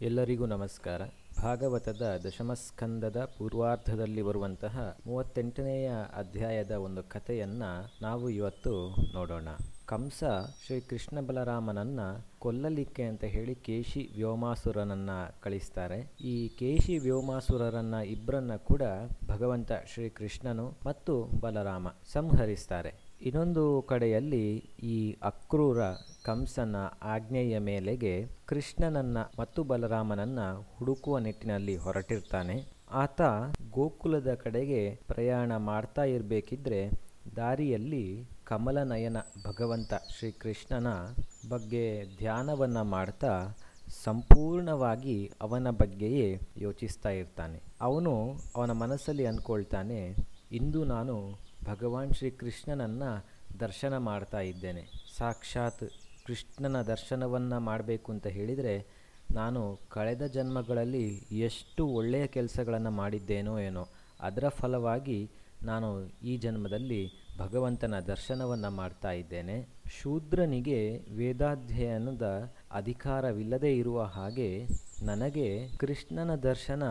ಎಲ್ಲರಿಗೂ ನಮಸ್ಕಾರ. ಭಾಗವತದ ದಶಮಸ್ಕಂದದ ಪೂರ್ವಾರ್ಧದಲ್ಲಿ ಬರುವಂತಹ ಮೂವತ್ತೆಂಟನೆಯ ಅಧ್ಯಾಯದ ಒಂದು ಕಥೆಯನ್ನ ನಾವು ಇವತ್ತು ನೋಡೋಣ. ಕಂಸ ಶ್ರೀ ಕೃಷ್ಣ ಬಲರಾಮನನ್ನ ಕೊಲ್ಲಲಿಕ್ಕೆ ಅಂತ ಹೇಳಿ ಕೇಶಿ ವ್ಯೋಮಾಸುರನನ್ನ ಕಳಿಸ್ತಾರೆ. ಈ ಕೇಶಿ ವ್ಯೋಮಾಸುರರನ್ನ ಇಬ್ಬರನ್ನ ಕೂಡ ಭಗವಂತ ಶ್ರೀ ಕೃಷ್ಣನು ಮತ್ತು ಬಲರಾಮ ಸಂಹರಿಸ್ತಾರೆ. ಇನ್ನೊಂದು ಕಡೆಯಲ್ಲಿ ಈ ಅಕ್ರೂರ ಕಂಸನ ಆಜ್ಞೆಯ ಮೇಲೆಗೆ ಕೃಷ್ಣನನ್ನ ಮತ್ತು ಬಲರಾಮನನ್ನ ಹುಡುಕುವ ನಿಟ್ಟಿನಲ್ಲಿ ಹೊರಟಿರ್ತಾನೆ. ಆತ ಗೋಕುಲದ ಕಡೆಗೆ ಪ್ರಯಾಣ ಮಾಡ್ತಾ ಇರಬೇಕಿದ್ರೆ ದಾರಿಯಲ್ಲಿ ಕಮಲನಯನ ಭಗವಂತ ಶ್ರೀಕೃಷ್ಣನ ಬಗ್ಗೆ ಧ್ಯಾನವನ್ನು ಮಾಡ್ತಾ ಸಂಪೂರ್ಣವಾಗಿ ಅವನ ಬಗ್ಗೆಯೇ ಯೋಚಿಸ್ತಾ ಇರ್ತಾನೆ. ಅವನು ಅವನ ಮನಸ್ಸಲ್ಲಿ ಅಂದ್ಕೊಳ್ತಾನೆ, ಇಂದು ನಾನು ಭಗವಾನ್ ಶ್ರೀಕೃಷ್ಣನನ್ನು ದರ್ಶನ ಮಾಡ್ತಾ ಇದ್ದೇನೆ. ಸಾಕ್ಷಾತ್ ಕೃಷ್ಣನ ದರ್ಶನವನ್ನು ಮಾಡಬೇಕು ಅಂತ ಹೇಳಿದರೆ ನಾನು ಕಳೆದ ಜನ್ಮಗಳಲ್ಲಿ ಎಷ್ಟು ಒಳ್ಳೆಯ ಕೆಲಸಗಳನ್ನು ಮಾಡಿದ್ದೇನೋ ಏನೋ, ಅದರ ಫಲವಾಗಿ ನಾನು ಈ ಜನ್ಮದಲ್ಲಿ ಭಗವಂತನ ದರ್ಶನವನ್ನು ಮಾಡ್ತಾ ಇದ್ದೇನೆ. ಶೂದ್ರನಿಗೆ ವೇದಾಧ್ಯಯನದ ಅಧಿಕಾರವಿಲ್ಲದೆ ಇರುವ ಹಾಗೆ ನನಗೆ ಕೃಷ್ಣನ ದರ್ಶನ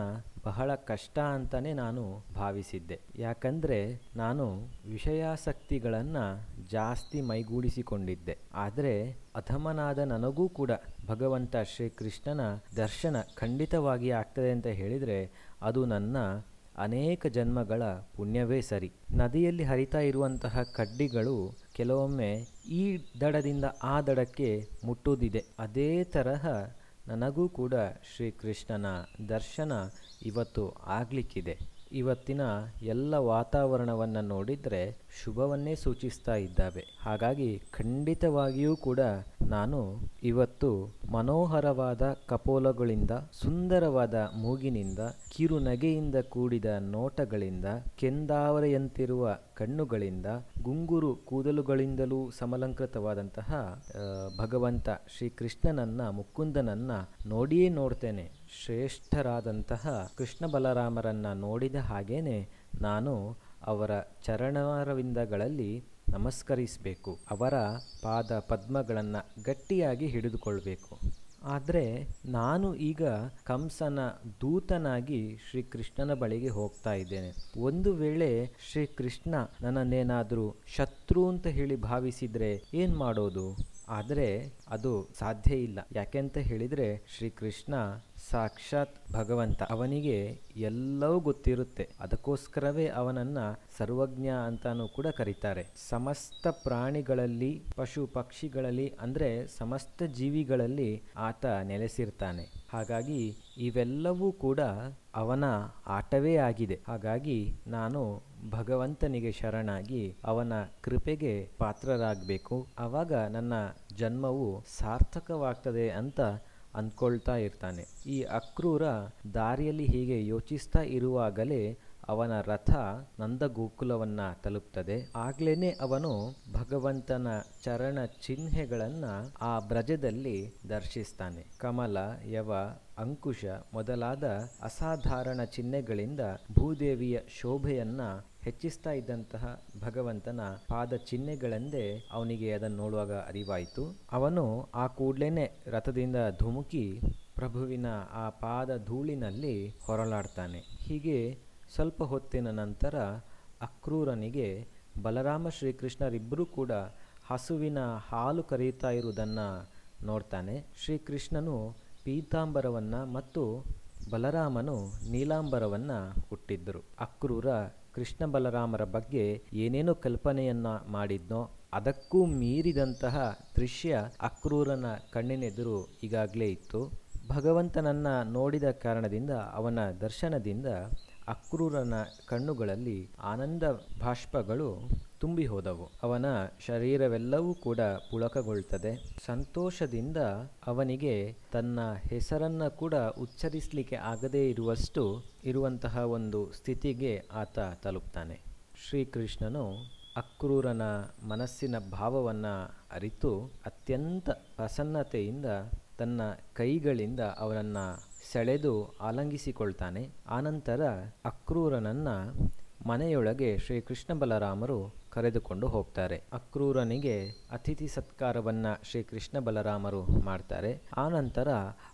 ಬಹಳ ಕಷ್ಟ ಅಂತಲೇ ನಾನು ಭಾವಿಸಿದ್ದೆ. ಯಾಕಂದರೆ ನಾನು ವಿಷಯಾಸಕ್ತಿಗಳನ್ನು ಜಾಸ್ತಿ ಮೈಗೂಡಿಸಿಕೊಂಡಿದ್ದೆ. ಆದರೆ ಅಧಮನಾದ ನನಗೂ ಕೂಡ ಭಗವಂತ ಶ್ರೀಕೃಷ್ಣನ ದರ್ಶನ ಖಂಡಿತವಾಗಿ ಆಗ್ತದೆ ಅಂತ ಹೇಳಿದರೆ ಅದು ನನ್ನ ಅನೇಕ ಜನ್ಮಗಳ ಪುಣ್ಯವೇ ಸರಿ. ನದಿಯಲ್ಲಿ ಹರಿತಾ ಇರುವಂತಹ ಕಡ್ಡಿಗಳು ಕೆಲವೊಮ್ಮೆ ಈ ದಡದಿಂದ ಆ ದಡಕ್ಕೆ ಮುಟ್ಟುವುದಿದೆ ಅದೇ ತರಹ ನನಗೂ ಕೂಡ ಶ್ರೀಕೃಷ್ಣನ ದರ್ಶನ ಇವತ್ತು ಆಗಲಿಕ್ಕಿದೆ. ಇವತ್ತಿನ ಎಲ್ಲ ವಾತಾವರಣವನ್ನು ನೋಡಿದರೆ ಶುಭವನ್ನೇ ಸೂಚಿಸ್ತಾ ಇದ್ದಾವೆ. ಹಾಗಾಗಿ ಖಂಡಿತವಾಗಿಯೂ ಕೂಡ ನಾನು ಇವತ್ತು ಮನೋಹರವಾದ ಕಪೋಲಗಳಿಂದ, ಸುಂದರವಾದ ಮೂಗಿನಿಂದ, ಕಿರುನಗೆಯಿಂದ ಕೂಡಿದ ನೋಟಗಳಿಂದ, ಕೆಂದಾವರೆಯಂತಿರುವ ಕಣ್ಣುಗಳಿಂದ, ಗುಂಗುರು ಕೂದಲುಗಳಿಂದಲೂ ಸಮಲಂಕೃತವಾದಂತಹ ಭಗವಂತ ಶ್ರೀಕೃಷ್ಣನನ್ನ, ಮುಕುಂದನನ್ನ ನೋಡಿಯೇ ನೋಡ್ತೇನೆ. ಶ್ರೇಷ್ಠರಾದಂತಹ ಕೃಷ್ಣ ಬಲರಾಮರನ್ನ ನೋಡಿದ ಹಾಗೇನೆ ನಾನು ಅವರ ಚರಣರವಿಂದಗಳಲ್ಲಿ ನಮಸ್ಕರಿಸಬೇಕು. ಅವರ ಪಾದ ಪದ್ಮಗಳನ್ನು ಗಟ್ಟಿಯಾಗಿ ಹಿಡಿದುಕೊಳ್ಬೇಕು. ಆದರೆ ನಾನು ಈಗ ಕಂಸನ ದೂತನಾಗಿ ಶ್ರೀಕೃಷ್ಣನ ಬಳಿಗೆ ಹೋಗ್ತಾ ಇದ್ದೇನೆ. ಒಂದು ವೇಳೆ ಶ್ರೀಕೃಷ್ಣ ನನ್ನನ್ನೇನಾದರೂ ಶತ್ರು ಅಂತ ಹೇಳಿ ಭಾವಿಸಿದರೆ ಏನು ಮಾಡೋದು? ಆದರೆ ಅದು ಸಾಧ್ಯ ಇಲ್ಲ. ಯಾಕೆಂತ ಹೇಳಿದರೆ ಶ್ರೀಕೃಷ್ಣ ಸಾಕ್ಷಾತ್ ಭಗವಂತ. ಅವನಿಗೆ ಎಲ್ಲವೂ ಗೊತ್ತಿರುತ್ತೆ. ಅದಕ್ಕೋಸ್ಕರವೇ ಅವನನ್ನ ಸರ್ವಜ್ಞ ಅಂತಾನೂ ಕೂಡ ಕರೀತಾರೆ. ಸಮಸ್ತ ಪ್ರಾಣಿಗಳಲ್ಲಿ, ಪಶು ಪಕ್ಷಿಗಳಲ್ಲಿ, ಅಂದರೆ ಸಮಸ್ತ ಜೀವಿಗಳಲ್ಲಿ ಆತ ನೆಲೆಸಿರ್ತಾನೆ. ಹಾಗಾಗಿ ಇವೆಲ್ಲವೂ ಕೂಡ ಅವನ ಆಟವೇ ಆಗಿದೆ. ಹಾಗಾಗಿ ನಾನು ಭಗವಂತನಿಗೆ ಶರಣಾಗಿ ಅವನ ಕೃಪೆಗೆ ಪಾತ್ರರಾಗಬೇಕು. ಆವಾಗ ನನ್ನ ಜನ್ಮವು ಸಾರ್ಥಕವಾಗ್ತದೆ ಅಂತ ಅಂದ್ಕೊಳ್ತಾ ಇರ್ತಾನೆ. ಈ ಅಕ್ರೂರ ದಾರಿಯಲ್ಲಿ ಹೀಗೆ ಯೋಚಿಸ್ತಾ ಇರುವಾಗಲೇ ಅವನ ರಥ ನಂದಗೋಕುಲವನ್ನು ತಲುಪ್ತದೆ. ಆಗ್ಲೇನೆ ಅವನು ಭಗವಂತನ ಚರಣ ಚಿಹ್ನೆಗಳನ್ನು ಆ ಬ್ರಜದಲ್ಲಿ ದರ್ಶಿಸ್ತಾನೆ. ಕಮಲ, ಯವ, ಅಂಕುಶ ಮೊದಲಾದ ಅಸಾಧಾರಣ ಚಿಹ್ನೆಗಳಿಂದ ಭೂದೇವಿಯ ಶೋಭೆಯನ್ನ ಹೆಚ್ಚಿಸ್ತಾ ಇದ್ದಂತಹ ಭಗವಂತನ ಪಾದ ಚಿಹ್ನೆಗಳೆಂದೇ ಅವನಿಗೆ ಅದನ್ನು ನೋಡುವಾಗ ಅರಿವಾಯಿತು. ಅವನು ಆ ಕೂಡ್ಲೇನೆ ರಥದಿಂದ ಧುಮುಕಿ ಪ್ರಭುವಿನ ಆ ಪಾದ ಧೂಳಿನಲ್ಲಿ ಹೊರಳಾಡ್ತಾನೆ ಹೀಗೆ ಸ್ವಲ್ಪ ಹೊತ್ತಿನ ನಂತರ ಅಕ್ರೂರನಿಗೆ ಬಲರಾಮ ಶ್ರೀಕೃಷ್ಣರಿಬ್ಬರೂ ಕೂಡ ಹಸುವಿನ ಹಾಲು ಕರೆಯುತ್ತಾ ಇರುವುದನ್ನು ನೋಡ್ತಾನೆ. ಶ್ರೀಕೃಷ್ಣನು ಪೀತಾಂಬರವನ್ನು ಮತ್ತು ಬಲರಾಮನು ನೀಲಾಂಬರವನ್ನು ಹುಟ್ಟಿದ್ದರು. ಅಕ್ರೂರ ಕೃಷ್ಣ ಬಲರಾಮರ ಬಗ್ಗೆ ಏನೇನೋ ಕಲ್ಪನೆಯನ್ನ ಮಾಡಿದ್ನೋ ಅದಕ್ಕೂ ಮೀರಿದಂತಹ ದೃಶ್ಯ ಅಕ್ರೂರನ ಕಣ್ಣಿನೆದುರು ಈಗಾಗಲೇ ಇತ್ತು. ಭಗವಂತನನ್ನ ನೋಡಿದ ಕಾರಣದಿಂದ ಅವನ ದರ್ಶನದಿಂದ ಅಕ್ರೂರನ ಕಣ್ಣುಗಳಲ್ಲಿ ಆನಂದ ಬಾಷ್ಪಗಳು ತುಂಬಿ ಹೋದವು ಅವನ ಶರೀರವೆಲ್ಲವೂ ಕೂಡ ಪುಳಕಗೊಳ್ತದೆ. ಸಂತೋಷದಿಂದ ಅವನಿಗೆ ತನ್ನ ಹೆಸರನ್ನ ಕೂಡ ಉಚ್ಚರಿಸಲಿಕ್ಕೆ ಆಗದೇ ಇರುವಷ್ಟು ಇರುವಂತಹ ಒಂದು ಸ್ಥಿತಿಗೆ ಆತ ತಲುಪ್ತಾನೆ. ಶ್ರೀಕೃಷ್ಣನು ಅಕ್ರೂರನ ಮನಸ್ಸಿನ ಭಾವವನ್ನು ಅರಿತು ಅತ್ಯಂತ ಪ್ರಸನ್ನತೆಯಿಂದ ತನ್ನ ಕೈಗಳಿಂದ ಅವನನ್ನು ಸೆಳೆದು ಆಲಂಗಿಸಿಕೊಳ್ತಾನೆ. ಆನಂತರ ಅಕ್ರೂರನನ್ನ ಮನೆಯೊಳಗೆ ಶ್ರೀಕೃಷ್ಣ ಬಲರಾಮರು ಕರೆದುಕೊಂಡು ಹೋಗ್ತಾರೆ. ಅಕ್ರೂರನಿಗೆ ಅತಿಥಿ ಸತ್ಕಾರವನ್ನ ಶ್ರೀಕೃಷ್ಣ ಬಲರಾಮರು ಮಾಡ್ತಾರೆ. ಆನಂತರ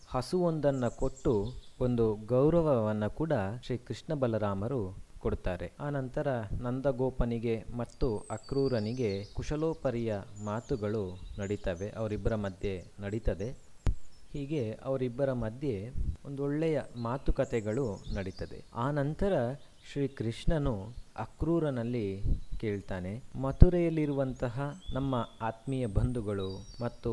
ಹಸುವೊಂದನ್ನು ಕೊಟ್ಟು ಒಂದು ಗೌರವವನ್ನು ಕೂಡ ಶ್ರೀ ಕೃಷ್ಣ ಬಲರಾಮರು ಕೊಡ್ತಾರೆ. ಆನಂತರ ನಂದಗೋಪನಿಗೆ ಮತ್ತು ಅಕ್ರೂರನಿಗೆ ಕುಶಲೋಪರಿಯ ಮಾತುಗಳು ನಡೀತವೆ. ಅವರಿಬ್ಬರ ಮಧ್ಯೆ ನಡೀತದೆ. ಹೀಗೆ ಅವರಿಬ್ಬರ ಮಧ್ಯೆ ಒಂದೊಳ್ಳೆಯ ಮಾತುಕತೆಗಳು ನಡೀತದೆ. ಆ ನಂತರ ಶ್ರೀ ಕೃಷ್ಣನು ಅಕ್ರೂರನಲ್ಲಿ ಕೇಳ್ತಾನೆ, ಮಥುರೆಯಲ್ಲಿರುವಂತಹ ನಮ್ಮ ಆತ್ಮೀಯ ಬಂಧುಗಳು ಮತ್ತು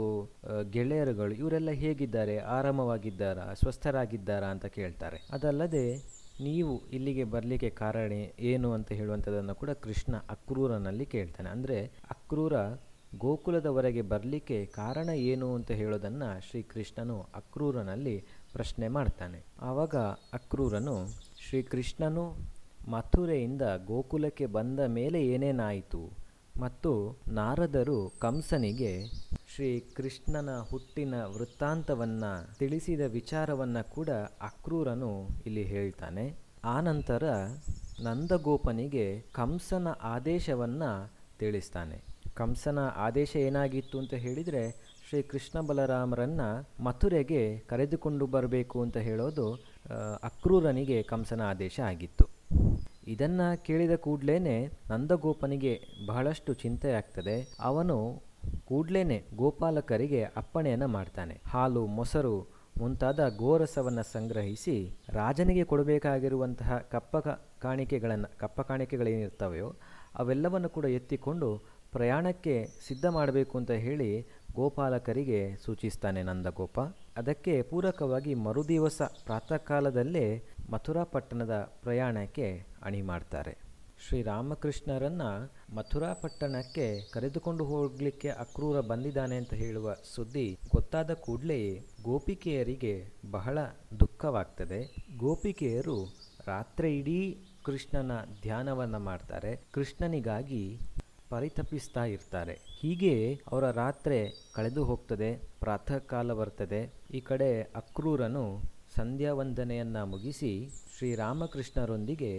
ಗೆಳೆಯರುಗಳು ಇವರೆಲ್ಲ ಹೇಗಿದ್ದಾರೆ, ಆರಾಮವಾಗಿದ್ದಾರಾ, ಸ್ವಸ್ಥರಾಗಿದ್ದಾರಾ ಅಂತ ಕೇಳ್ತಾರೆ. ಅದಲ್ಲದೆ ನೀವು ಇಲ್ಲಿಗೆ ಬರಲಿಕ್ಕೆ ಕಾರಣ ಏನು ಅಂತ ಹೇಳುವಂಥದ್ದನ್ನು ಕೂಡ ಕೃಷ್ಣ ಅಕ್ರೂರನಲ್ಲಿ ಕೇಳ್ತಾನೆ. ಅಂದರೆ ಅಕ್ರೂರ ಗೋಕುಲದವರೆಗೆ ಬರಲಿಕ್ಕೆ ಕಾರಣ ಏನು ಅಂತ ಹೇಳೋದನ್ನು ಶ್ರೀಕೃಷ್ಣನು ಅಕ್ರೂರನಲ್ಲಿ ಪ್ರಶ್ನೆ ಮಾಡ್ತಾನೆ. ಆವಾಗ ಅಕ್ರೂರನು, ಶ್ರೀಕೃಷ್ಣನು ಮಥುರೆಯಿಂದ ಗೋಕುಲಕ್ಕೆ ಬಂದ ಮೇಲೆ ಏನೇನಾಯಿತು? ಮತ್ತು ನಾರದರು ಕಂಸನಿಗೆ ಶ್ರೀ ಕೃಷ್ಣನ ಹುಟ್ಟಿನ ವೃತ್ತಾಂತವನ್ನು ತಿಳಿಸಿದ ವಿಚಾರವನ್ನು ಕೂಡ ಅಕ್ರೂರನು ಇಲ್ಲಿ ಹೇಳ್ತಾನೆ. ಆನಂತರ ನಂದಗೋಪನಿಗೆ ಕಂಸನ ಆದೇಶವನ್ನು ತಿಳಿಸ್ತಾನೆ. ಕಂಸನ ಆದೇಶ ಏನಾಗಿತ್ತು ಅಂತ ಹೇಳಿದರೆ ಶ್ರೀ ಕೃಷ್ಣ ಬಲರಾಮರನ್ನು ಮಥುರೆಗೆ ಕರೆದುಕೊಂಡು ಬರಬೇಕು ಅಂತ ಹೇಳೋದು ಅಕ್ರೂರನಿಗೆ ಕಂಸನ ಆದೇಶ ಆಗಿತ್ತು. ಇದನ್ನು ಕೇಳಿದ ಕೂಡಲೇ ನಂದಗೋಪನಿಗೆ ಬಹಳಷ್ಟು ಚಿಂತೆ ಆಗ್ತದೆ ಅವನು ಕೂಡ್ಲೇನೆ ಗೋಪಾಲಕರಿಗೆ ಅಪ್ಪಣೆಯನ್ನು ಮಾಡ್ತಾನೆ. ಹಾಲು, ಮೊಸರು ಮುಂತಾದ ಗೋರಸವನ್ನು ಸಂಗ್ರಹಿಸಿ ರಾಜನಿಗೆ ಕೊಡಬೇಕಾಗಿರುವಂತಹ ಕಪ್ಪ ಕಾಣಿಕೆಗಳನ್ನು, ಕಪ್ಪ ಕಾಣಿಕೆಗಳೇನಿರ್ತವೆಯೋ ಅವೆಲ್ಲವನ್ನು ಕೂಡ ಎತ್ತಿಕೊಂಡು ಪ್ರಯಾಣಕ್ಕೆ ಸಿದ್ಧ ಮಾಡಬೇಕು ಅಂತ ಹೇಳಿ ಗೋಪಾಲಕರಿಗೆ ಸೂಚಿಸ್ತಾನೆ ನಂದಗೋಪ. ಅದಕ್ಕೆ ಪೂರಕವಾಗಿ ಮರುದಿವಸ ಪ್ರಾತಃ ಕಾಲದಲ್ಲೇ ಮಥುರಾ ಪಟ್ಟಣದ ಪ್ರಯಾಣಕ್ಕೆ ಅಣಿ ಮಾಡ್ತಾರೆ. ಶ್ರೀರಾಮಕೃಷ್ಣರನ್ನು ಮಥುರಾ ಪಟ್ಟಣಕ್ಕೆ ಕರೆದುಕೊಂಡು ಹೋಗಲಿಕ್ಕೆ ಅಕ್ರೂರ ಬಂದಿದ್ದಾನೆ ಅಂತ ಹೇಳುವ ಸುದ್ದಿ ಗೊತ್ತಾದ ಕೂಡಲೇ ಗೋಪಿಕೆಯರಿಗೆ ಬಹಳ ದುಃಖವಾಗ್ತದೆ. ಗೋಪಿಕೆಯರು ರಾತ್ರಿ ಇಡೀ ಕೃಷ್ಣನ ಧ್ಯಾನವನ್ನು ಮಾಡ್ತಾರೆ. ಕೃಷ್ಣನಿಗಾಗಿ ಪರಿತಪಿಸ್ತಾ ಇರ್ತಾರೆ. ಹೀಗೆ ಅವರ ರಾತ್ರಿ ಕಳೆದು ಹೋಗ್ತದೆ ಪ್ರಾತಃ ಕಾಲ ಬರ್ತದೆ ಈ ಕಡೆ ಅಕ್ರೂರನು ಸಂಧ್ಯಾ ವಂದನೆಯನ್ನು ಮುಗಿಸಿ ಶ್ರೀರಾಮಕೃಷ್ಣರೊಂದಿಗೆ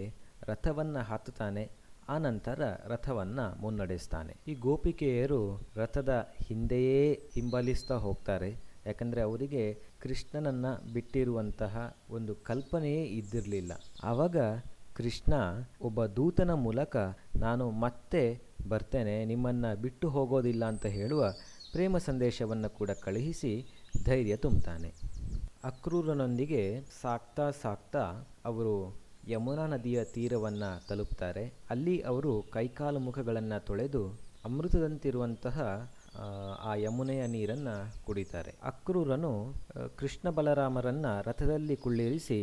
ರಥವನ್ನು ಹತ್ತುತ್ತಾನೆ ಆನಂತರ ರಥವನ್ನು ಮುನ್ನಡೆಸ್ತಾನೆ. ಈ ಗೋಪಿಕೆಯರು ರಥದ ಹಿಂದೆಯೇ ಹಿಂಬಲಿಸ್ತಾ ಹೋಗ್ತಾರೆ. ಯಾಕಂದರೆ ಅವರಿಗೆ ಕೃಷ್ಣನನ್ನು ಬಿಟ್ಟಿರುವಂತಹ ಒಂದು ಕಲ್ಪನೆಯೇ ಇದ್ದಿರಲಿಲ್ಲ. ಆವಾಗ ಕೃಷ್ಣ ಒಬ್ಬ ದೂತನ ಮೂಲಕ, ನಾನು ಮತ್ತೆ ಬರ್ತೇನೆ, ನಿಮ್ಮನ್ನು ಬಿಟ್ಟು ಹೋಗೋದಿಲ್ಲ ಅಂತ ಹೇಳುವ ಪ್ರೇಮ ಸಂದೇಶವನ್ನು ಕೂಡ ಕಳುಹಿಸಿ ಧೈರ್ಯ ತುಂಬುತ್ತಾನೆ. ಅಕ್ರೂರನೊಂದಿಗೆ ಸಾಕ್ತಾ ಸಾಕ್ತಾ ಅವರು ಯಮುನಾ ನದಿಯ ತೀರವನ್ನು ತಲುಪ್ತಾರೆ. ಅಲ್ಲಿ ಅವರು ಕೈಕಾಲು ಮುಖಗಳನ್ನು ತೊಳೆದು ಅಮೃತದಂತಿರುವಂತಹ, ಆ ಯಮುನೆಯ ನೀರನ್ನು ಕುಡಿತಾರೆ. ಅಕ್ರೂರನು ಕೃಷ್ಣ ಬಲರಾಮರನ್ನು ರಥದಲ್ಲಿ ಕುಳ್ಳಿರಿಸಿ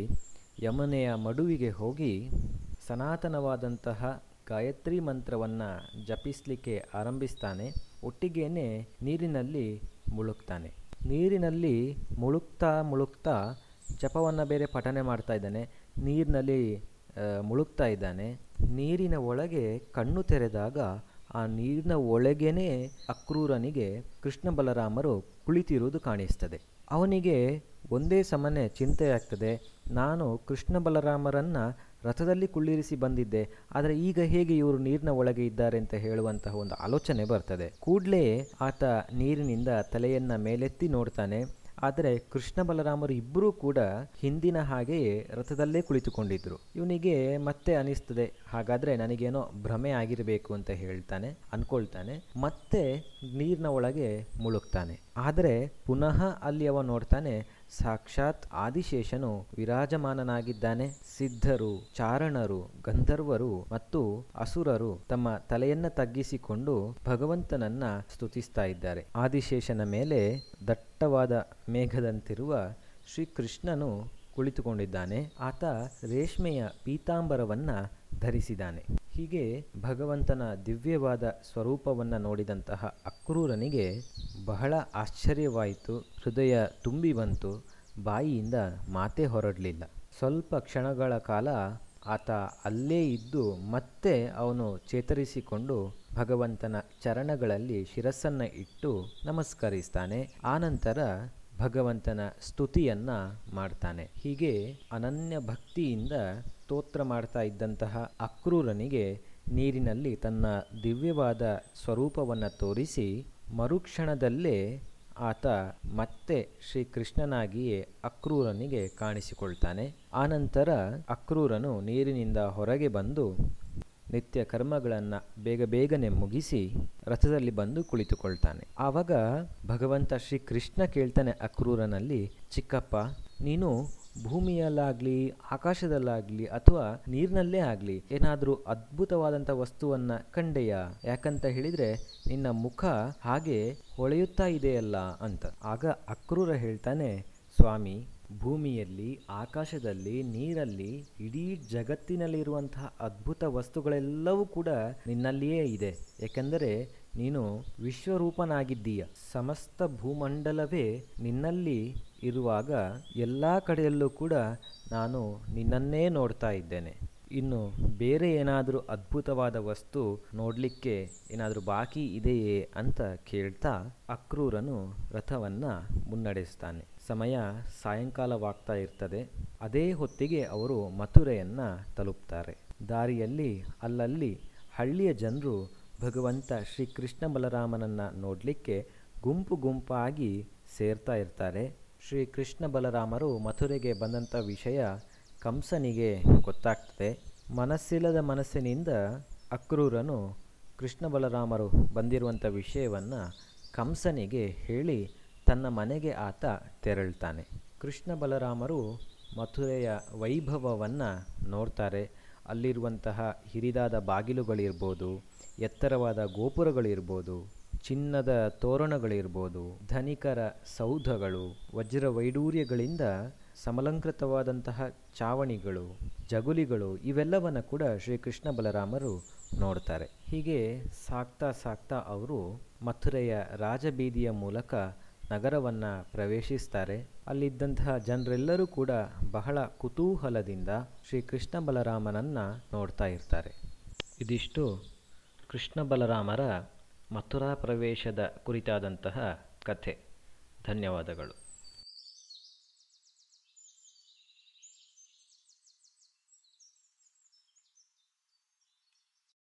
ಯಮುನೆಯ ಮಡುವಿಗೆ ಹೋಗಿ ಸನಾತನವಾದಂತಹ ಗಾಯತ್ರಿ ಮಂತ್ರವನ್ನು ಜಪಿಸಲಿಕ್ಕೆ ಆರಂಭಿಸ್ತಾನೆ. ಒಟ್ಟಿಗೇನೆ ನೀರಿನಲ್ಲಿ ಮುಳುಗ್ತಾನೆ. ನೀರಿನಲ್ಲಿ ಮುಳುಗ್ತಾ ಮುಳುಗ್ತಾ ಜಪವನ್ನು ಬೇರೆ ಪಠನೆ ಮಾಡ್ತಾ ಇದ್ದಾನೆ. ನೀರಿನಲ್ಲಿ ಮುಳುಗ್ತಾ ಇದ್ದಾನೆ. ನೀರಿನ ಒಳಗೆ ಕಣ್ಣು ತೆರೆದಾಗ ಆ ನೀರಿನ ಒಳಗೇನೆ ಅಕ್ರೂರನಿಗೆ ಕೃಷ್ಣ ಬಲರಾಮರು ಕುಳಿತಿರುವುದು ಕಾಣಿಸ್ತದೆ. ಅವನಿಗೆ ಒಂದೇ ಸಮನೆ ಚಿಂತೆ ಆಗ್ತದೆ ನಾನು ಕೃಷ್ಣ ಬಲರಾಮರನ್ನು ರಥದಲ್ಲಿ ಕುಳ್ಳಿರಿಸಿ ಬಂದಿದ್ದೆ. ಆದರೆ ಈಗ ಹೇಗೆ ಇವರು ನೀರಿನ ಒಳಗೆ ಇದ್ದಾರೆ ಅಂತ ಹೇಳುವಂತಹ ಒಂದು ಆಲೋಚನೆ ಬರ್ತದೆ. ಕೂಡಲೇ ಆತ ನೀರಿನಿಂದ ತಲೆಯನ್ನು ಮೇಲೆತ್ತಿ ನೋಡ್ತಾನೆ. ಆದರೆ ಕೃಷ್ಣ ಬಲರಾಮರು ಇಬ್ಬರೂ ಕೂಡ ಹಿಂದಿನ ಹಾಗೆಯೇ ರಥದಲ್ಲೇ ಕುಳಿತುಕೊಂಡಿದ್ರು. ಇವನಿಗೆ ಮತ್ತೆ ಅನಿಸ್ತದೆ. ಹಾಗಾದರೆ ನನಗೇನೋ ಭ್ರಮೆ ಆಗಿರಬೇಕು ಅಂತ ಹೇಳ್ತಾನೆ, ಅನ್ಕೊಳ್ತಾನೆ. ಮತ್ತೆ ನೀರಿನ ಒಳಗೆ ಮುಳುಗ್ತಾನೆ. ಆದರೆ ಪುನಃ ಅಲ್ಲಿ ಅವ ನೋಡ್ತಾನೆ ಸಾಕ್ಷಾತ್ ಆದಿಶೇಷನು ವಿರಾಜಮಾನನಾಗಿದ್ದಾನೆ. ಸಿದ್ಧರು, ಚಾರಣರು, ಗಂಧರ್ವರು ಮತ್ತು ಅಸುರರು ತಮ್ಮ ತಲೆಯನ್ನ ತಗ್ಗಿಸಿಕೊಂಡು ಭಗವಂತನನ್ನ ಸ್ತುತಿಸ್ತಾ ಇದ್ದಾರೆ. ಆದಿಶೇಷನ ಮೇಲೆ ದಟ್ಟವಾದ ಮೇಘದಂತಿರುವ ಶ್ರೀಕೃಷ್ಣನು ಕುಳಿತುಕೊಂಡಿದ್ದಾನೆ. ಆತ ರೇಷ್ಮೆಯ ಪೀತಾಂಬರವನ್ನ ಧರಿಸಿದ್ದಾನೆ. ಹೀಗೆ ಭಗವಂತನ ದಿವ್ಯವಾದ ಸ್ವರೂಪವನ್ನು ನೋಡಿದಂತಹ ಅಕ್ರೂರನಿಗೆ ಬಹಳ ಆಶ್ಚರ್ಯವಾಯಿತು. ಹೃದಯ ತುಂಬಿ ಬಂತು. ಬಾಯಿಯಿಂದ ಮಾತೇ ಹೊರಡಲಿಲ್ಲ. ಸ್ವಲ್ಪ ಕ್ಷಣಗಳ ಕಾಲ ಆತ ಅಲ್ಲೇ ಇದ್ದು ಮತ್ತೆ ಅವನು ಚೇತರಿಸಿಕೊಂಡು ಭಗವಂತನ ಚರಣಗಳಲ್ಲಿ ಶಿರಸ್ಸನ್ನು ಇಟ್ಟು ನಮಸ್ಕರಿಸ್ತಾನೆ. ಆನಂತರ ಭಗವಂತನ ಸ್ತುತಿಯನ್ನು ಮಾಡ್ತಾನೆ. ಹೀಗೆ ಅನನ್ಯ ಭಕ್ತಿಯಿಂದ ಸ್ತೋತ್ರ ಮಾಡ್ತಾ ಇದ್ದಂತಹ ಅಕ್ರೂರನಿಗೆ ನೀರಿನಲ್ಲಿ ತನ್ನ ದಿವ್ಯವಾದ ಸ್ವರೂಪವನ್ನು ತೋರಿಸಿ ಮರುಕ್ಷಣದಲ್ಲೇ ಆತ ಮತ್ತೆ ಶ್ರೀಕೃಷ್ಣನಾಗಿಯೇ ಅಕ್ರೂರನಿಗೆ ಕಾಣಿಸಿಕೊಳ್ತಾನೆ. ಆನಂತರ ಅಕ್ರೂರನು ನೀರಿನಿಂದ ಹೊರಗೆ ಬಂದು ನಿತ್ಯ ಕರ್ಮಗಳನ್ನು ಬೇಗ ಬೇಗನೆ ಮುಗಿಸಿ ರಥದಲ್ಲಿ ಬಂದು ಕುಳಿತುಕೊಳ್ತಾನೆ. ಆವಾಗ ಭಗವಂತ ಶ್ರೀಕೃಷ್ಣ ಕೇಳ್ತಾನೆ ಅಕ್ರೂರನಲ್ಲಿ, ಚಿಕ್ಕಪ್ಪ, ನೀನು ಭೂಮಿಯಲ್ಲಾಗಲಿ, ಆಕಾಶದಲ್ಲಾಗಲಿ ಅಥವಾ ನೀರಿನಲ್ಲೇ ಆಗಲಿ ಏನಾದರೂ ಅದ್ಭುತವಾದಂಥ ವಸ್ತುವನ್ನು ಕಂಡೆಯಾ? ಯಾಕಂತ ಹೇಳಿದರೆ ನಿನ್ನ ಮುಖ ಹಾಗೆ ಹೊಳೆಯುತ್ತಾ ಇದೆಯಲ್ಲ ಅಂತ. ಆಗ ಅಕ್ರೂರ ಹೇಳ್ತಾನೆ, ಸ್ವಾಮಿ ಭೂಮಿಯಲ್ಲಿ, ಆಕಾಶದಲ್ಲಿ, ನೀರಲ್ಲಿ, ಇಡೀ ಜಗತ್ತಿನಲ್ಲಿರುವಂತಹ ಅದ್ಭುತ ವಸ್ತುಗಳೆಲ್ಲವೂ ಕೂಡ ನಿನ್ನಲ್ಲಿಯೇ ಇದೆ. ಏಕೆಂದರೆ ನೀನು ವಿಶ್ವರೂಪನಾಗಿದ್ದೀಯ. ಸಮಸ್ತ ಭೂಮಂಡಲವೇ ನಿನ್ನಲ್ಲಿ ಇರುವಾಗ ಎಲ್ಲ ಕಡೆಯಲ್ಲೂ ಕೂಡ ನಾನು ನಿನ್ನನ್ನೇ ನೋಡ್ತಾ ಇದ್ದೇನೆ. ಇನ್ನು ಬೇರೆ ಏನಾದರೂ ಅದ್ಭುತವಾದ ವಸ್ತು ನೋಡಲಿಕ್ಕೆ ಏನಾದರೂ ಬಾಕಿ ಇದೆಯೇ ಅಂತ ಕೇಳ್ತಾ ಅಕ್ರೂರನು ರಥವನ್ನು ಮುನ್ನಡೆಸ್ತಾನೆ. ಸಮಯ ಸಾಯಂಕಾಲವಾಗ್ತಾ ಇರ್ತದೆ. ಅದೇ ಹೊತ್ತಿಗೆ ಅವರು ಮಥುರೆಯನ್ನು ತಲುಪ್ತಾರೆ. ದಾರಿಯಲ್ಲಿ, ಅಲ್ಲಲ್ಲಿ ಹಳ್ಳಿಯ ಜನರು ಭಗವಂತ ಶ್ರೀ ಕೃಷ್ಣ ಬಲರಾಮನನ್ನು ನೋಡಲಿಕ್ಕೆ ಗುಂಪು ಗುಂಪಾಗಿ ಸೇರ್ತಾ ಇರ್ತಾರೆ. ಶ್ರೀ ಕೃಷ್ಣ ಬಲರಾಮರು ಮಥುರೆಗೆ ಬಂದಂಥ ವಿಷಯ ಕಂಸನಿಗೆ ಗೊತ್ತಾಗ್ತದೆ. ಮನಸ್ಸಿಲ್ಲದ ಮನಸ್ಸಿನಿಂದ ಅಕ್ರೂರನು ಕೃಷ್ಣ ಬಲರಾಮರು ಬಂದಿರುವಂಥ ವಿಷಯವನ್ನು ಕಂಸನಿಗೆ ಹೇಳಿ ತನ್ನ ಮನೆಗೆ ಆತ ತೆರಳ್ತಾನೆ. ಕೃಷ್ಣ ಬಲರಾಮರು ಮಥುರೆಯ ವೈಭವವನ್ನು ನೋಡ್ತಾರೆ. ಅಲ್ಲಿರುವಂತಹ ಹಿರಿದಾದ ಬಾಗಿಲುಗಳಿರ್ಬೋದು, ಎತ್ತರವಾದ ಗೋಪುರಗಳಿರ್ಬೋದು, ಚಿನ್ನದ ತೋರಣಗಳಿರ್ಬೋದು, ಧನಿಕರ ಸೌಧಗಳು, ವಜ್ರ ವೈಡೂರ್ಯಗಳಿಂದ ಸಮಲಂಕೃತವಾದಂತಹ ಚಾವಣಿಗಳು, ಜಗುಲಿಗಳು ಇವೆಲ್ಲವನ್ನು ಕೂಡ ಶ್ರೀಕೃಷ್ಣ ಬಲರಾಮರು ನೋಡ್ತಾರೆ. ಹೀಗೆ ಸಾಕ್ತಾ ಸಾಕ್ತಾ ಅವರು ಮಥುರೆಯ ರಾಜಬೀದಿಯ ಮೂಲಕ ನಗರವನ್ನು ಪ್ರವೇಶಿಸ್ತಾರೆ. ಅಲ್ಲಿದ್ದಂತಹ ಜನರೆಲ್ಲರೂ ಕೂಡ ಬಹಳ ಕುತೂಹಲದಿಂದ ಶ್ರೀ ಕೃಷ್ಣ ಬಲರಾಮನನ್ನು ನೋಡ್ತಾ ಇರ್ತಾರೆ. ಇದಿಷ್ಟು ಕೃಷ್ಣ ಬಲರಾಮರ ಮಥುರಾ ಪ್ರವೇಶದ ಕುರಿತಾದಂತಹ ಕಥೆ. ಧನ್ಯವಾದಗಳು.